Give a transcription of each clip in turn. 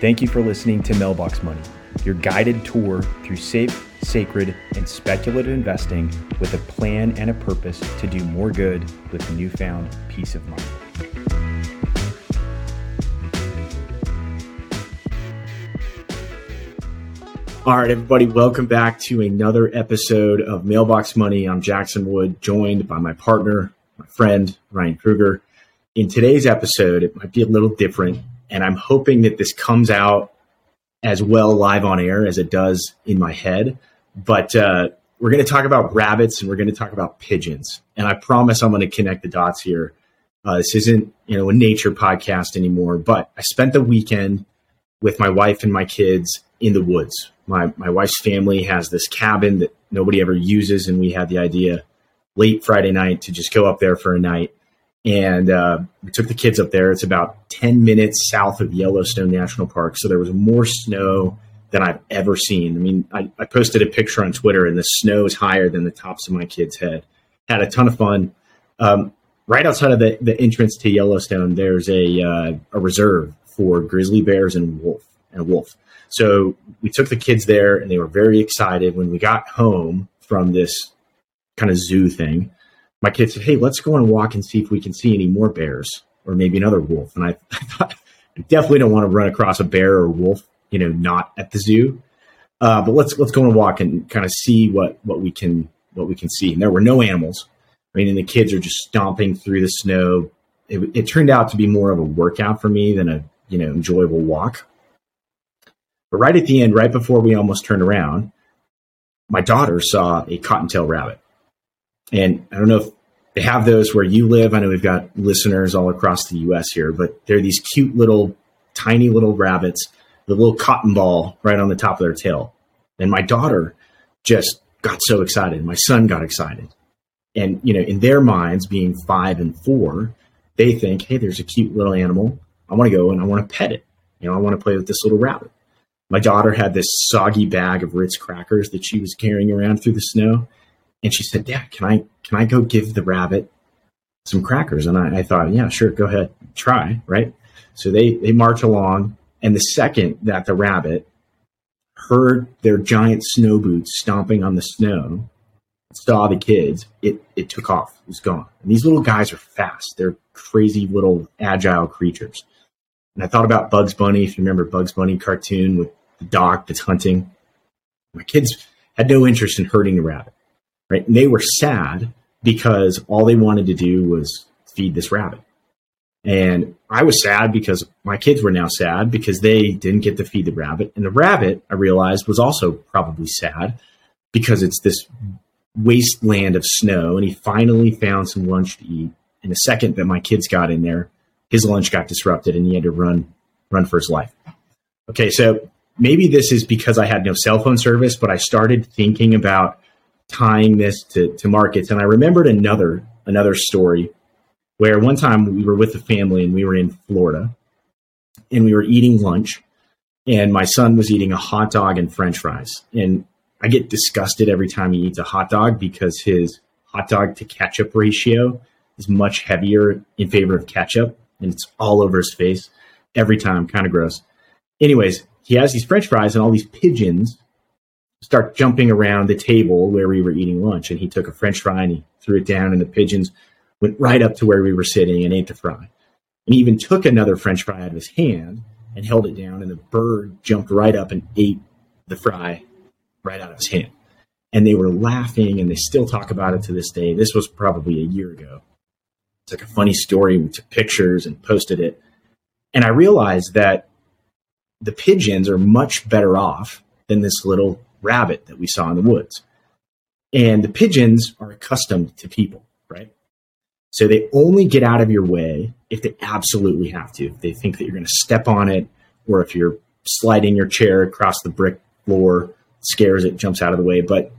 Thank you for listening to Mailbox Money, your guided tour through safe, sacred, and speculative investing with a plan and a purpose to do more good with newfound peace of mind. All right, everybody, welcome back to another episode of Mailbox Money. I'm Jackson Wood, joined by my partner, my friend, Ryan Kruger. In today's episode, it might be a little different, and I'm hoping that this comes out as well live on air as it does in my head. But uh, we're going to talk about rabbits and we're going to talk about pigeons. And I promise I'm going to connect the dots here. Uh, this isn't you know a nature podcast anymore, but I spent the weekend with my wife and my kids in the woods my my wife's family has this cabin that nobody ever uses, and we had the idea late Friday night to just go up there for a night. And uh, we took the kids up there. It's about ten minutes south of Yellowstone National Park, so there was more snow than I've ever seen. I mean, I, I posted a picture on Twitter, and the snow is higher than the tops of my kids' head. Had a ton of fun. Um, right outside of the, the entrance to Yellowstone, there's a uh, a reserve for grizzly bears and wolf and wolf. So we took the kids there and they were very excited. When we got home from this kind of zoo thing, my kids said, Hey, let's go on a walk and see if we can see any more bears or maybe another wolf. And I, I thought, I definitely don't want to run across a bear or wolf, you know, not at the zoo. Uh, but let's let's go on a walk and kind of see what what we can what we can see. And there were no animals. I mean, and the kids are just stomping through the snow. It, it turned out to be more of a workout for me than a you know enjoyable walk. But right at the end, right before we almost turned around, my daughter saw a cottontail rabbit. And I don't know if they have those where you live. I know we've got listeners all across the US here, but they're these cute little, tiny little rabbits, the little cotton ball right on the top of their tail. And my daughter just got so excited. My son got excited. And, you know, in their minds, being five and four, they think, hey, there's a cute little animal. I want to go and I want to pet it. You know, I want to play with this little rabbit my daughter had this soggy bag of Ritz crackers that she was carrying around through the snow, and she said, "Dad, can I can I go give the rabbit some crackers?" And I, I thought, "Yeah, sure, go ahead, try." Right. So they they march along, and the second that the rabbit heard their giant snow boots stomping on the snow, saw the kids, it it took off. It was gone. And these little guys are fast. They're crazy little agile creatures. And I thought about Bugs Bunny, if you remember Bugs Bunny cartoon with the dog that's hunting. My kids had no interest in hurting the rabbit, right? And they were sad because all they wanted to do was feed this rabbit. And I was sad because my kids were now sad because they didn't get to feed the rabbit. And the rabbit, I realized, was also probably sad because it's this wasteland of snow. And he finally found some lunch to eat. And the second that my kids got in there, his lunch got disrupted and he had to run run for his life. Okay, so maybe this is because I had no cell phone service, but I started thinking about tying this to, to markets. And I remembered another another story where one time we were with the family and we were in Florida and we were eating lunch and my son was eating a hot dog and french fries. And I get disgusted every time he eats a hot dog because his hot dog to ketchup ratio is much heavier in favor of ketchup and it's all over his face every time, kind of gross. Anyways, he has these french fries and all these pigeons start jumping around the table where we were eating lunch. And he took a french fry and he threw it down, and the pigeons went right up to where we were sitting and ate the fry. And he even took another french fry out of his hand and held it down, and the bird jumped right up and ate the fry right out of his hand. And they were laughing, and they still talk about it to this day. This was probably a year ago. It's like a funny story. We took pictures and posted it. And I realized that the pigeons are much better off than this little rabbit that we saw in the woods. And the pigeons are accustomed to people, right? So they only get out of your way if they absolutely have to. If they think that you're going to step on it, or if you're sliding your chair across the brick floor, scares it, jumps out of the way. But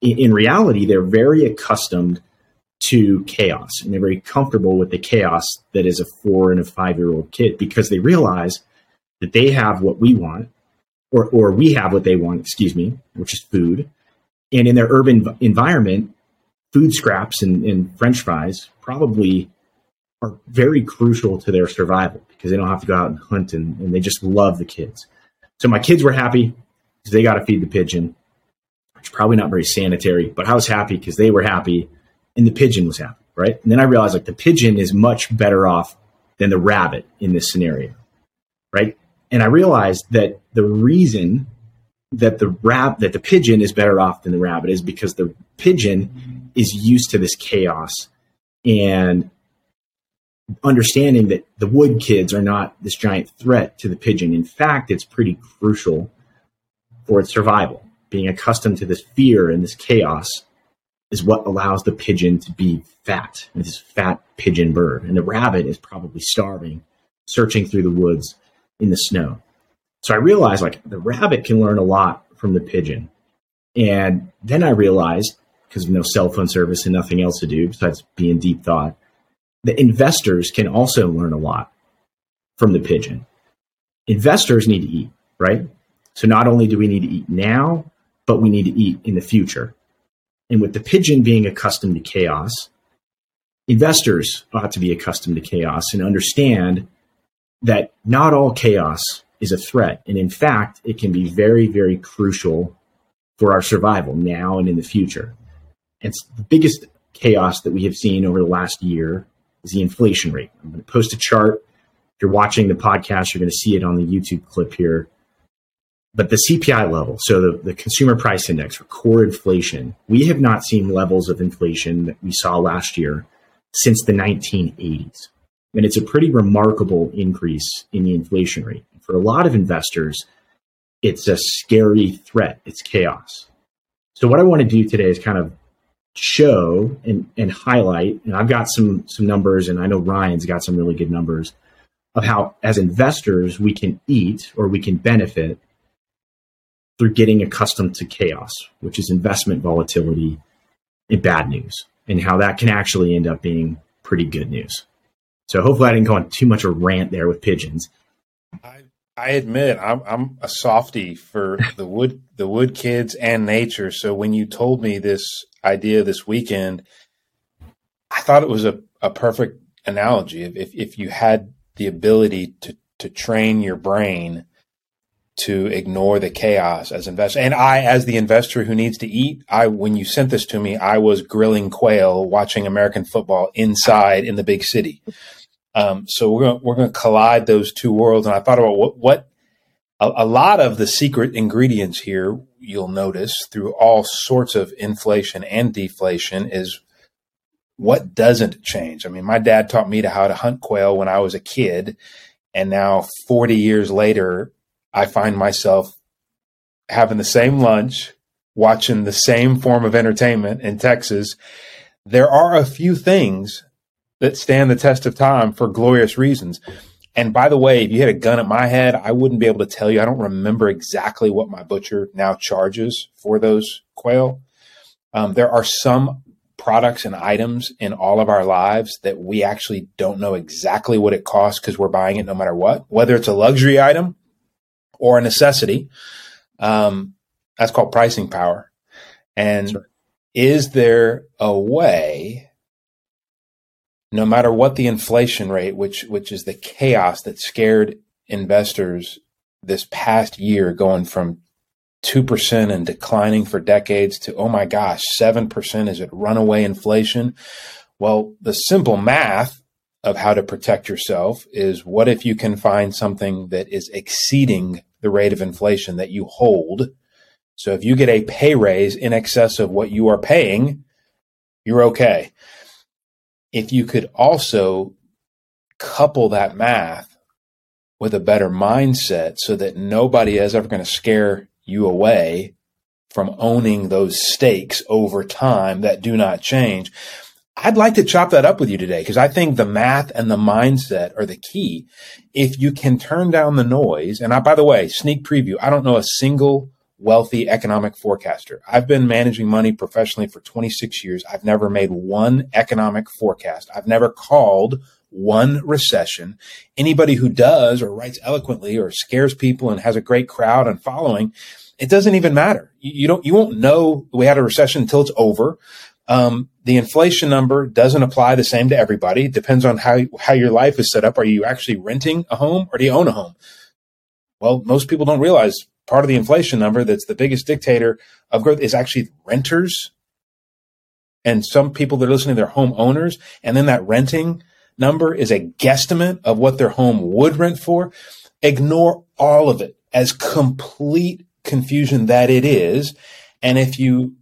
in, in reality, they're very accustomed to chaos and they're very comfortable with the chaos that is a four and a five year old kid because they realize that they have what we want, or, or we have what they want, excuse me, which is food. And in their urban environment, food scraps and, and french fries probably are very crucial to their survival because they don't have to go out and hunt and, and they just love the kids. So my kids were happy because they got to feed the pigeon. It's probably not very sanitary, but I was happy because they were happy and the pigeon was happy, right? And then I realized like the pigeon is much better off than the rabbit in this scenario, right? And I realized that the reason that the rab that the pigeon is better off than the rabbit is because the pigeon is used to this chaos and understanding that the wood kids are not this giant threat to the pigeon. In fact, it's pretty crucial for its survival. Being accustomed to this fear and this chaos is what allows the pigeon to be fat, this fat pigeon bird. And the rabbit is probably starving, searching through the woods in the snow. So I realized like the rabbit can learn a lot from the pigeon. And then I realized, because of no cell phone service and nothing else to do besides be in deep thought, that investors can also learn a lot from the pigeon. Investors need to eat, right? So not only do we need to eat now, but we need to eat in the future. And with the pigeon being accustomed to chaos, investors ought to be accustomed to chaos and understand that not all chaos is a threat. And in fact, it can be very, very crucial for our survival now and in the future. And the biggest chaos that we have seen over the last year is the inflation rate. I'm going to post a chart. If you're watching the podcast, you're going to see it on the YouTube clip here. But the CPI level, so the, the consumer price index for core inflation, we have not seen levels of inflation that we saw last year since the 1980s. And it's a pretty remarkable increase in the inflation rate. For a lot of investors, it's a scary threat, it's chaos. So, what I want to do today is kind of show and, and highlight, and I've got some some numbers, and I know Ryan's got some really good numbers of how, as investors, we can eat or we can benefit through getting accustomed to chaos, which is investment volatility and bad news, and how that can actually end up being pretty good news. So hopefully I didn't go on too much of a rant there with pigeons. I, I admit I'm I'm a softy for the wood the wood kids and nature. So when you told me this idea this weekend, I thought it was a, a perfect analogy. If, if if you had the ability to to train your brain to ignore the chaos as investor. And I, as the investor who needs to eat, I, when you sent this to me, I was grilling quail, watching American football inside in the big city. Um, so we're going we're going to collide those two worlds. And I thought about what, what a, a lot of the secret ingredients here you'll notice through all sorts of inflation and deflation is what doesn't change. I mean, my dad taught me to how to hunt quail when I was a kid. And now 40 years later, I find myself having the same lunch, watching the same form of entertainment in Texas. There are a few things that stand the test of time for glorious reasons. And by the way, if you had a gun at my head, I wouldn't be able to tell you. I don't remember exactly what my butcher now charges for those quail. Um, there are some products and items in all of our lives that we actually don't know exactly what it costs because we're buying it no matter what, whether it's a luxury item or a necessity. Um, that's called pricing power. And right. is there a way, no matter what the inflation rate, which which is the chaos that scared investors this past year, going from two percent and declining for decades to oh my gosh, seven percent is it runaway inflation? Well, the simple math of how to protect yourself is what if you can find something that is exceeding the rate of inflation that you hold. So if you get a pay raise in excess of what you are paying, you're okay. If you could also couple that math with a better mindset so that nobody is ever going to scare you away from owning those stakes over time that do not change. I'd like to chop that up with you today because I think the math and the mindset are the key. If you can turn down the noise, and I, by the way, sneak preview, I don't know a single wealthy economic forecaster. I've been managing money professionally for 26 years. I've never made one economic forecast. I've never called one recession. Anybody who does or writes eloquently or scares people and has a great crowd and following, it doesn't even matter. You, don't, you won't know we had a recession until it's over. Um, the inflation number doesn't apply the same to everybody. It depends on how, how your life is set up. Are you actually renting a home or do you own a home? Well, most people don't realize part of the inflation number that's the biggest dictator of growth is actually renters. And some people that are listening, they're homeowners. And then that renting number is a guesstimate of what their home would rent for. Ignore all of it as complete confusion that it is. And if you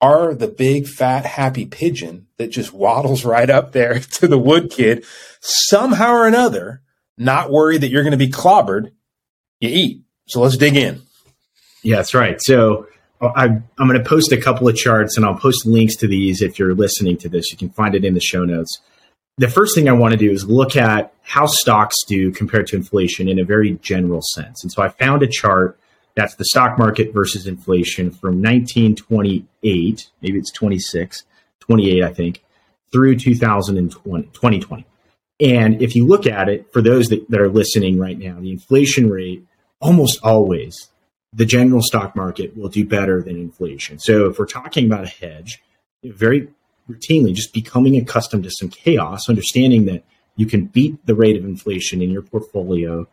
are the big fat happy pigeon that just waddles right up there to the wood kid, somehow or another, not worried that you're going to be clobbered, you eat. So let's dig in. Yeah, that's right. So uh, I, am going to post a couple of charts and I'll post links to these if you're listening to this. You can find it in the show notes. The first thing I want to do is look at how stocks do compared to inflation in a very general sense. And so I found a chart that's the stock market versus inflation from 1928, maybe it's 26, 28, I think, through 2020. 2020. And if you look at it, for those that, that are listening right now, the inflation rate almost always the general stock market will do better than inflation. So if we're talking about a hedge, very routinely just becoming accustomed to some chaos, understanding that you can beat the rate of inflation in your portfolio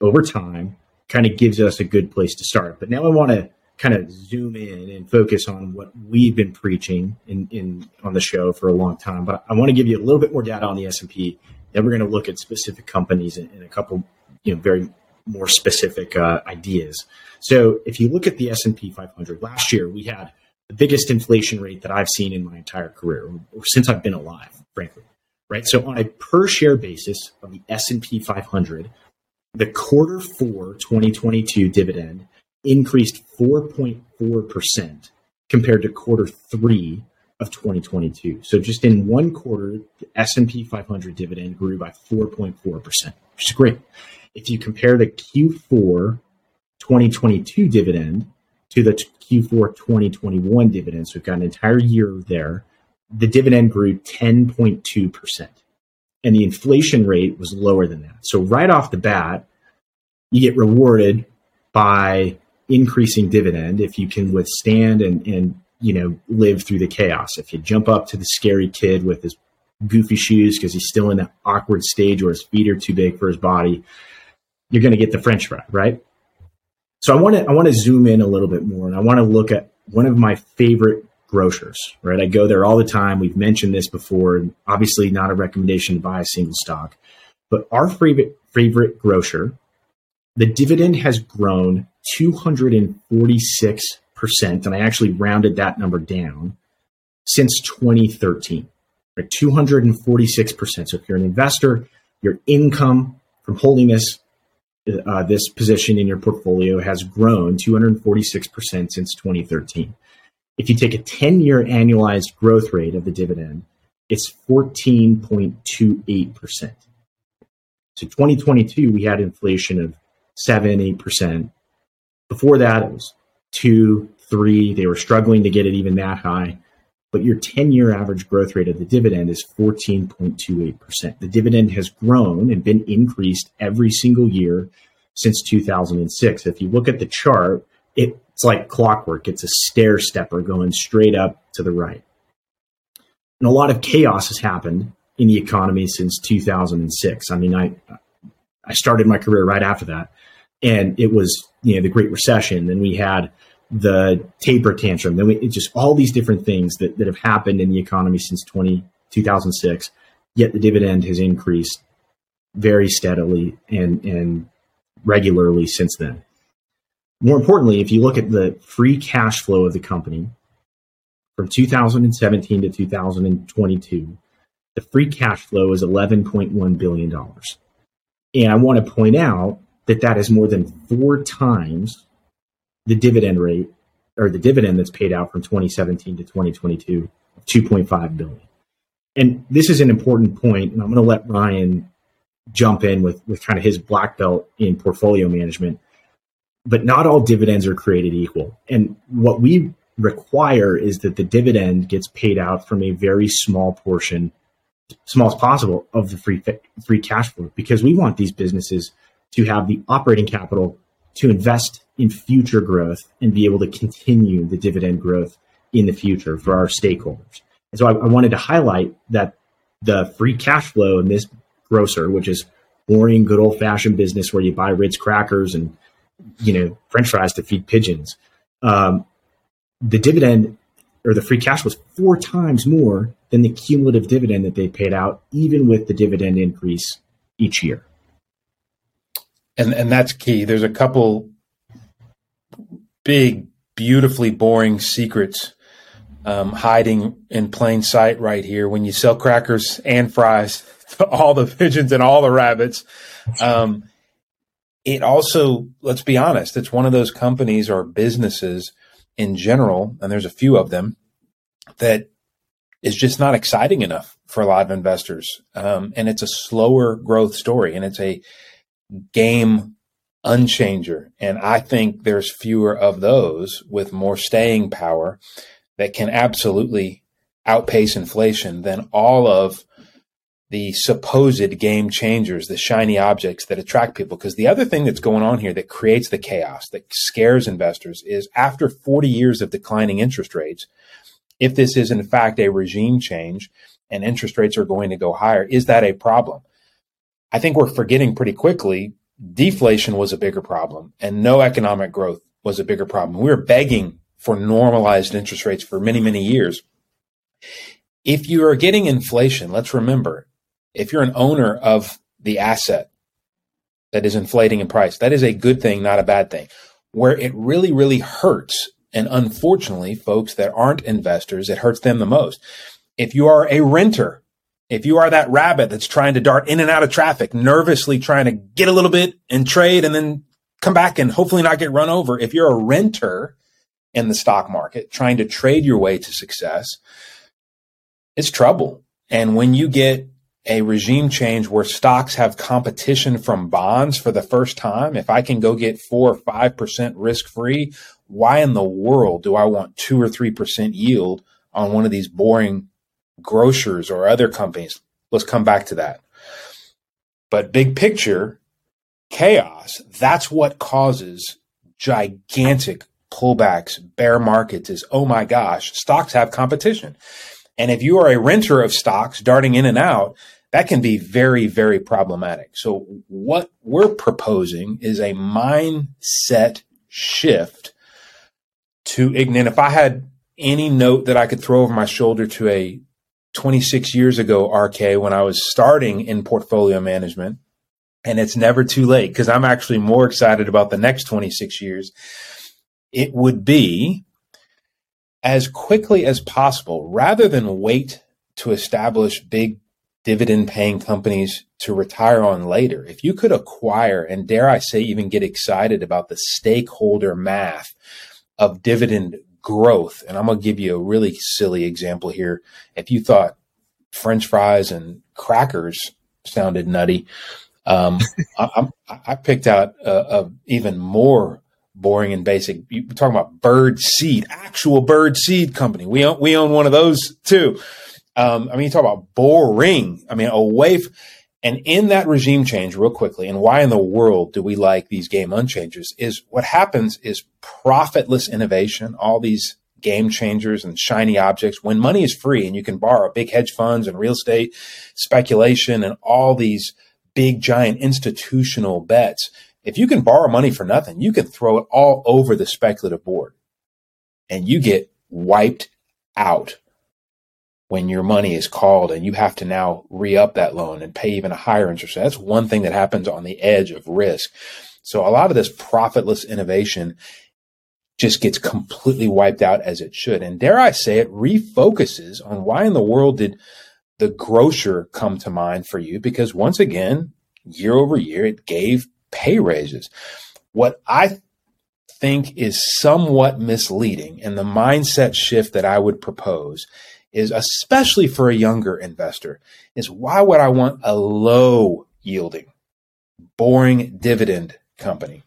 over time kind of gives us a good place to start. But now I want to kind of zoom in and focus on what we've been preaching in, in on the show for a long time. But I want to give you a little bit more data on the S&P. Then we're going to look at specific companies and, and a couple, you know, very more specific uh, ideas. So if you look at the S&P 500, last year we had the biggest inflation rate that I've seen in my entire career, or since I've been alive, frankly. Right. So on a per share basis of the S&P 500, the quarter four 2022 dividend increased 4.4% compared to quarter three of 2022. So just in one quarter, the S&P 500 dividend grew by 4.4%, which is great. If you compare the Q4 2022 dividend to the Q4 2021 dividend, so we've got an entire year there, the dividend grew 10.2%. And the inflation rate was lower than that. So right off the bat, you get rewarded by increasing dividend if you can withstand and, and you know live through the chaos. If you jump up to the scary kid with his goofy shoes because he's still in that awkward stage where his feet are too big for his body, you're going to get the French fry, right? So I want to I want to zoom in a little bit more, and I want to look at one of my favorite grocers. Right, I go there all the time. We've mentioned this before. Obviously, not a recommendation to buy a single stock, but our favorite favorite grocer, the dividend has grown 246 percent, and I actually rounded that number down since 2013. Right, 246 percent. So if you're an investor, your income from holding this uh, this position in your portfolio has grown 246% since 2013. If you take a 10 year annualized growth rate of the dividend, it's 14.28%. So 2022, we had inflation of 7, 8%. Before that, it was 2, 3. They were struggling to get it even that high but your 10 year average growth rate of the dividend is 14.28%. The dividend has grown and been increased every single year since 2006. If you look at the chart, it's like clockwork. It's a stair stepper going straight up to the right. And a lot of chaos has happened in the economy since 2006. I mean, I I started my career right after that, and it was you know the Great Recession. Then we had the taper tantrum. Then we just all these different things that, that have happened in the economy since 20, 2006. Yet the dividend has increased very steadily and and regularly since then. More importantly, if you look at the free cash flow of the company from 2017 to 2022, the free cash flow is $11.1 billion. And I want to point out that that is more than four times the dividend rate or the dividend that's paid out from 2017 to 2022 of 2.5 billion. And this is an important point. and I'm going to let Ryan jump in with with kind of his black belt in portfolio management. But not all dividends are created equal. And what we require is that the dividend gets paid out from a very small portion, small as possible, of the free free cash flow because we want these businesses to have the operating capital to invest in future growth and be able to continue the dividend growth in the future for our stakeholders. And so I, I wanted to highlight that the free cash flow in this grocer, which is boring, good old fashioned business where you buy Ritz crackers and you know French fries to feed pigeons. Um, the dividend or the free cash was four times more than the cumulative dividend that they paid out, even with the dividend increase each year. And and that's key. There's a couple big, beautifully boring secrets um, hiding in plain sight right here when you sell crackers and fries to all the pigeons and all the rabbits. Um, it also, let's be honest, it's one of those companies or businesses in general, and there's a few of them that is just not exciting enough for a lot of investors. Um, and it's a slower growth story and it's a game unchanger. And I think there's fewer of those with more staying power that can absolutely outpace inflation than all of the supposed game changers, the shiny objects that attract people. Because the other thing that's going on here that creates the chaos, that scares investors, is after 40 years of declining interest rates, if this is in fact a regime change and interest rates are going to go higher, is that a problem? I think we're forgetting pretty quickly deflation was a bigger problem and no economic growth was a bigger problem. We were begging for normalized interest rates for many, many years. If you are getting inflation, let's remember if you're an owner of the asset that is inflating in price, that is a good thing, not a bad thing. Where it really, really hurts, and unfortunately, folks that aren't investors, it hurts them the most. If you are a renter, if you are that rabbit that's trying to dart in and out of traffic, nervously trying to get a little bit and trade and then come back and hopefully not get run over, if you're a renter in the stock market trying to trade your way to success, it's trouble. And when you get a regime change where stocks have competition from bonds for the first time, if I can go get four or 5% risk free, why in the world do I want two or 3% yield on one of these boring grocers or other companies? Let's come back to that. But big picture, chaos, that's what causes gigantic pullbacks, bear markets is, oh my gosh, stocks have competition. And if you are a renter of stocks darting in and out, that can be very, very problematic. So what we're proposing is a mindset shift to Ignite. If I had any note that I could throw over my shoulder to a 26 years ago RK when I was starting in portfolio management, and it's never too late because I'm actually more excited about the next 26 years, it would be as quickly as possible rather than wait to establish big dividend paying companies to retire on later. If you could acquire and dare I say even get excited about the stakeholder math of dividend growth, and I'm going to give you a really silly example here. If you thought French fries and crackers sounded nutty, um, I, I, picked out a, a, even more boring and basic. You're talking about bird seed, actual bird seed company. We own, we own one of those too. Um, I mean, you talk about boring. I mean, away. F- and in that regime change, real quickly, and why in the world do we like these game unchangers? Is what happens is profitless innovation, all these game changers and shiny objects. When money is free and you can borrow big hedge funds and real estate speculation and all these big giant institutional bets, if you can borrow money for nothing, you can throw it all over the speculative board and you get wiped out when your money is called and you have to now re up that loan and pay even a higher interest. That's one thing that happens on the edge of risk. So a lot of this profitless innovation just gets completely wiped out as it should. And dare I say it refocuses on why in the world did the grocer come to mind for you? Because once again, year over year, it gave pay raises. What I think is somewhat misleading and the mindset shift that I would propose is especially for a younger investor is why would I want a low yielding, boring dividend company?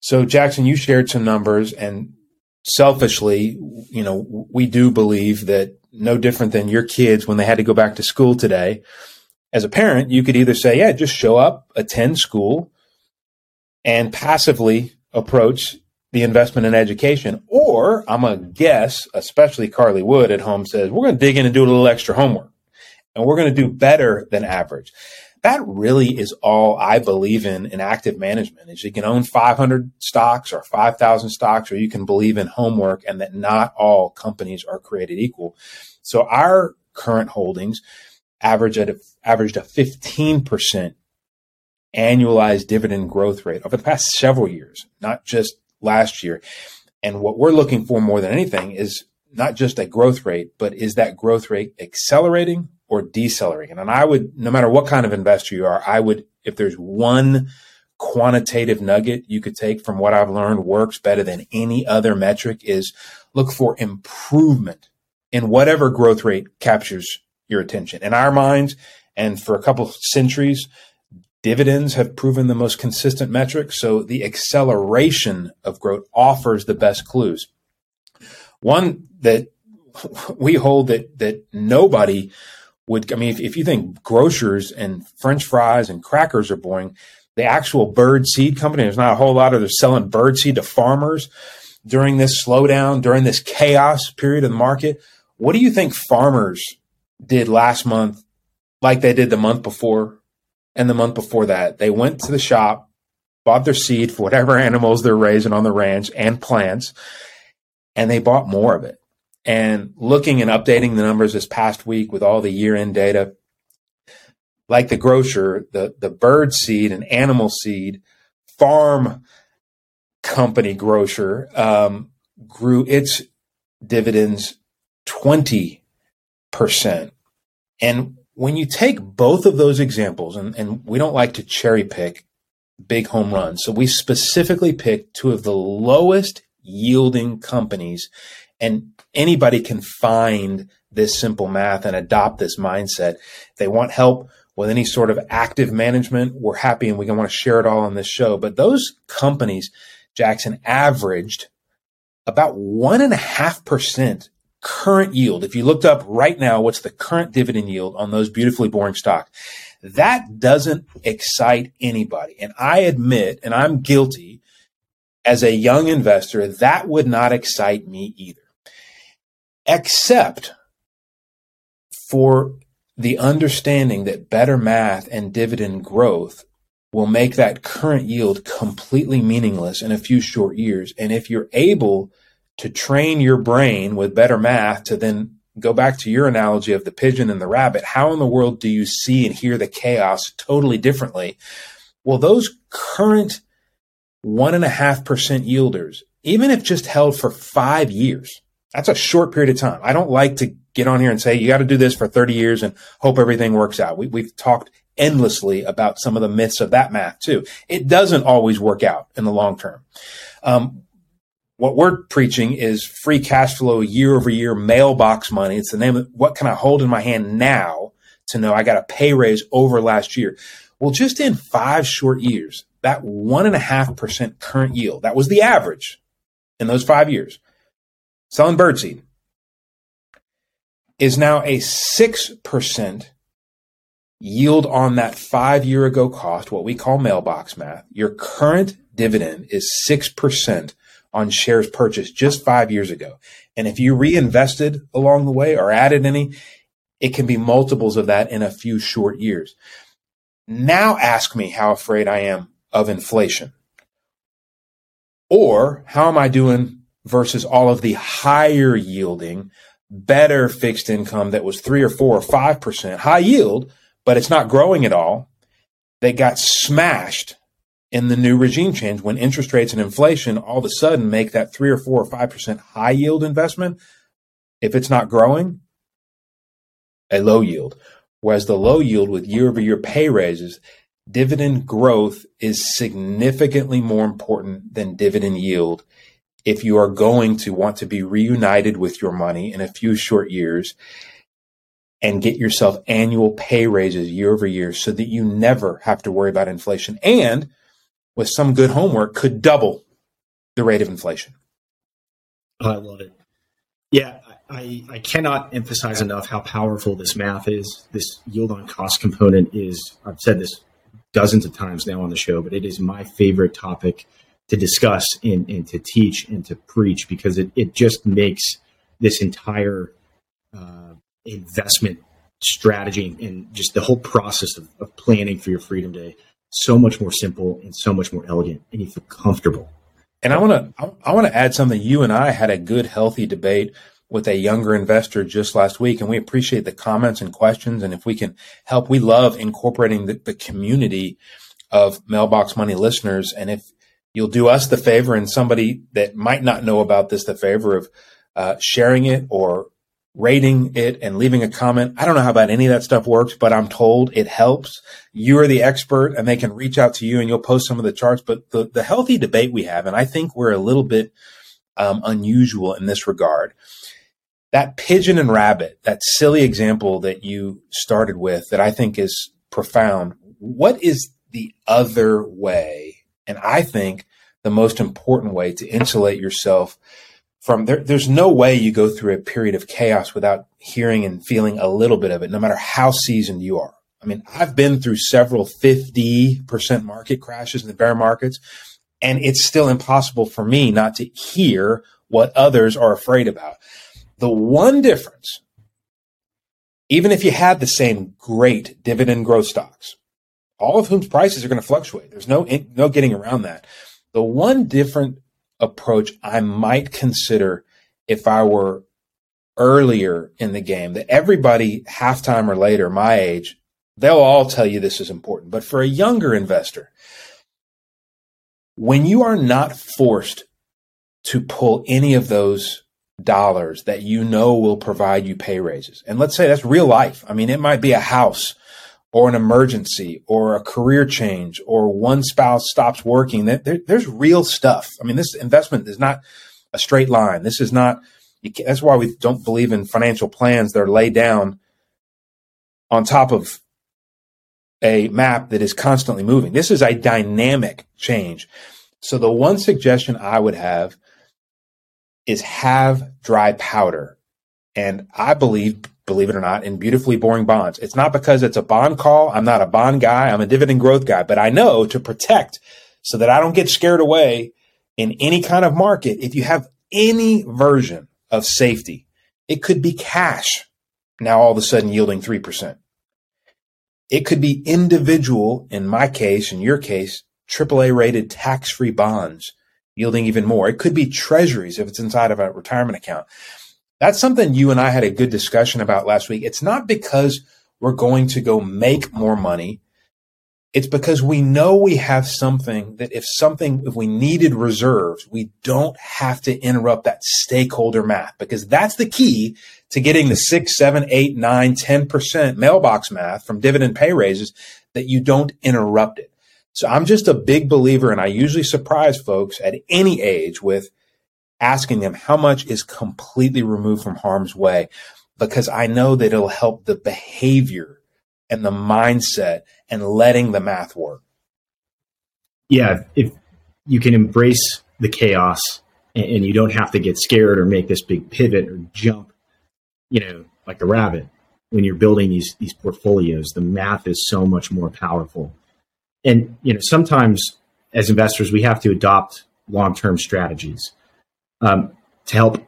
So Jackson, you shared some numbers and selfishly, you know, we do believe that no different than your kids when they had to go back to school today. As a parent, you could either say, yeah, just show up, attend school, and passively approach the investment in education. Or I'm a guess, especially Carly Wood at home says, we're going to dig in and do a little extra homework and we're going to do better than average. That really is all I believe in in active management is you can own 500 stocks or 5,000 stocks, or you can believe in homework and that not all companies are created equal. So our current holdings average at a, averaged a 15% annualized dividend growth rate over the past several years, not just last year. And what we're looking for more than anything is not just a growth rate, but is that growth rate accelerating or decelerating? And I would, no matter what kind of investor you are, I would, if there's one quantitative nugget you could take from what I've learned works better than any other metric is look for improvement in whatever growth rate captures your attention. In our minds, and for a couple centuries, dividends have proven the most consistent metric. So the acceleration of growth offers the best clues. One that we hold that that nobody would. I mean, if, if you think grocers and French fries and crackers are boring, the actual bird seed company, there's not a whole lot of they're selling bird seed to farmers during this slowdown, during this chaos period of the market. What do you think farmers did last month, like they did the month before and the month before that? They went to the shop, bought their seed for whatever animals they're raising on the ranch and plants, and they bought more of it. And looking and updating the numbers this past week with all the year end data, like the grocer, the, the bird seed and animal seed farm company grocer um, grew its dividends 20%. And when you take both of those examples, and, and we don't like to cherry pick big home runs, so we specifically picked two of the lowest yielding companies. And anybody can find this simple math and adopt this mindset. They want help with any sort of active management, we're happy and we want to share it all on this show. But those companies, Jackson, averaged about one and a half percent current yield. If you looked up right now, what's the current dividend yield on those beautifully boring stock? That doesn't excite anybody. And I admit, and I'm guilty as a young investor, that would not excite me either. Except for the understanding that better math and dividend growth will make that current yield completely meaningless in a few short years. And if you're able to train your brain with better math to then go back to your analogy of the pigeon and the rabbit, how in the world do you see and hear the chaos totally differently? Well, those current one and a half percent yielders, even if just held for five years, that's a short period of time. I don't like to get on here and say you got to do this for 30 years and hope everything works out. We, we've talked endlessly about some of the myths of that math too. It doesn't always work out in the long term. Um, what we're preaching is free cash flow year over year mailbox money. It's the name of what can I hold in my hand now to know I got a pay raise over last year. Well, just in five short years, that one and a half percent current yield, that was the average in those five years, selling birdseed, is now a 6% yield on that five year ago cost, what we call mailbox math. Your current dividend is 6% on shares purchased just five years ago. And if you reinvested along the way or added any, it can be multiples of that in a few short years. Now ask me how afraid I am of inflation. Or how am I doing versus all of the higher yielding, better fixed income that was three or four or five percent high yield, but it's not growing at all. They got smashed in the new regime change when interest rates and inflation all of a sudden make that three or four or five percent high yield investment. If it's not growing, a low yield. Whereas the low yield with year over year pay raises, dividend growth is significantly more important than dividend yield if you are going to want to be reunited with your money in a few short years and get yourself annual pay raises year over year so that you never have to worry about inflation and with some good homework could double the rate of inflation. I love it. Yeah, I, I cannot emphasize enough how powerful this math is. This yield on cost component is, I've said this dozens of times now on the show, but it is my favorite topic to discuss and, and to teach and to preach because it, it just makes this entire uh, investment strategy and just the whole process of, of planning for your freedom day so much more simple and so much more elegant and you feel comfortable. And i want to i want to add something. You and i had a good healthy debate with a younger investor just last week and we appreciate the comments and questions. And if we can help we love incorporating the, the community of mailbox money listeners. And if you'll do us the favor and somebody that might not know about this the favor of uh, sharing it or rating it and leaving a comment. I don't know how about any of that stuff works, but I'm told it helps. You are the expert and they can reach out to you and you'll post some of the charts. But the, the healthy debate we have, and I think we're a little bit um, unusual in this regard. That pigeon and rabbit, that silly example that you started with that I think is profound. What is the other way? And I think the most important way to insulate yourself from there, there's no way you go through a period of chaos without hearing and feeling a little bit of it, no matter how seasoned you are. I mean, I've been through several 50% market crashes in the bear markets, and it's still impossible for me not to hear what others are afraid about. The one difference, even if you had the same great dividend growth stocks, all of whom's prices are going to fluctuate. There's no, no getting around that. The one different approach I might consider if I were earlier in the game that everybody halftime or later, my age, they'll all tell you this is important. But for a younger investor, when you are not forced to pull any of those dollars that you know will provide you pay raises, and let's say that's real life. I mean, it might be a house or an emergency or a career change or one spouse stops working, there, there's real stuff. I mean, this investment is not a straight line. This is not, that's why we don't believe in financial plans that are laid down on top of a map that is constantly moving. This is a dynamic change. So the one suggestion I would have is have dry powder. And I believe believe it or not, in beautifully boring bonds. It's not because it's a bond call. I'm not a bond guy. I'm a dividend growth guy, but I know to protect so that I don't get scared away in any kind of market. If you have any version of safety, it could be cash. Now all of a sudden yielding 3%. It could be individual, in my case, in your case, AAA rated tax free bonds yielding even more. It could be treasuries if it's inside of a retirement account. That's something you and I had a good discussion about last week. It's not because we're going to go make more money. It's because we know we have something that if something, if we needed reserves, we don't have to interrupt that stakeholder math because that's the key to getting the six, seven, eight, nine, 10% mailbox math from dividend pay raises that you don't interrupt it. So I'm just a big believer and I usually surprise folks at any age with asking them how much is completely removed from harm's way because I know that it'll help the behavior and the mindset and letting the math work. Yeah, if you can embrace the chaos and, you don't have to get scared or make this big pivot or jump, you know, like a rabbit when you're building these these portfolios, the math is so much more powerful. And you know, sometimes as investors we have to adopt long-term strategies um, to help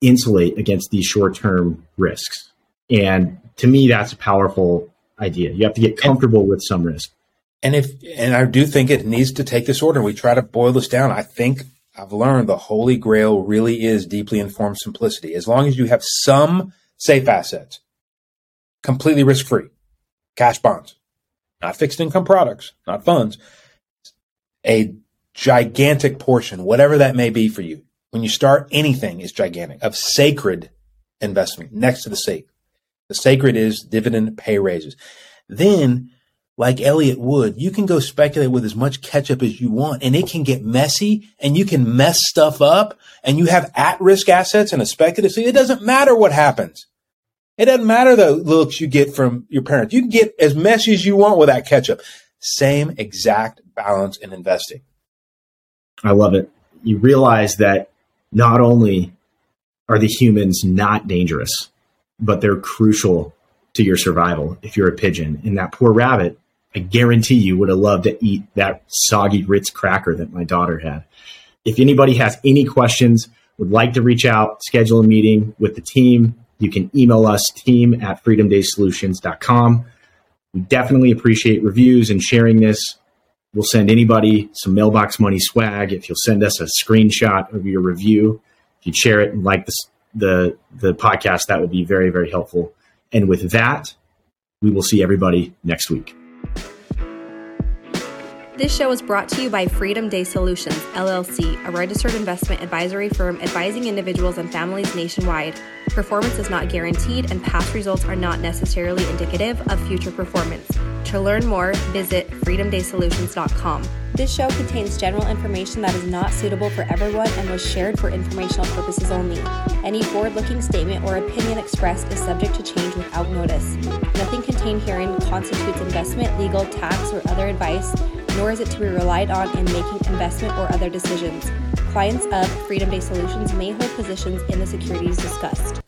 insulate against these short term risks. And to me, that's a powerful idea. You have to get comfortable and, with some risk. And if, and I do think it needs to take this order. We try to boil this down. I think I've learned the holy grail really is deeply informed simplicity. As long as you have some safe assets, completely risk free, cash bonds, not fixed income products, not funds, a gigantic portion, whatever that may be for you, when you start anything is gigantic of sacred investment next to the sacred. The sacred is dividend pay raises. Then, like Elliot Wood, you can go speculate with as much ketchup as you want and it can get messy and you can mess stuff up and you have at risk assets and a speculative. So it doesn't matter what happens. It doesn't matter the looks you get from your parents. You can get as messy as you want with that ketchup. Same exact balance in investing. I love it. You realize that not only are the humans not dangerous, but they're crucial to your survival if you're a pigeon. And that poor rabbit I guarantee you would have loved to eat that soggy Ritz cracker that my daughter had. If anybody has any questions, would like to reach out, schedule a meeting with the team, you can email us team at freedomdaysolutions.com. We definitely appreciate reviews and sharing this. We'll send anybody some mailbox money swag if you'll send us a screenshot of your review. If you share it and like this, the the podcast, that would be very very helpful. And with that, we will see everybody next week. This show is brought to you by Freedom Day Solutions, LLC, a registered investment advisory firm advising individuals and families nationwide. Performance is not guaranteed, and past results are not necessarily indicative of future performance. To learn more, visit freedomdaysolutions.com. This show contains general information that is not suitable for everyone and was shared for informational purposes only. Any forward looking statement or opinion expressed is subject to change without notice. Nothing contained herein constitutes investment, legal, tax, or other advice nor is it to be relied on in making investment or other decisions. Clients of Freedom Day Solutions may hold positions in the securities discussed.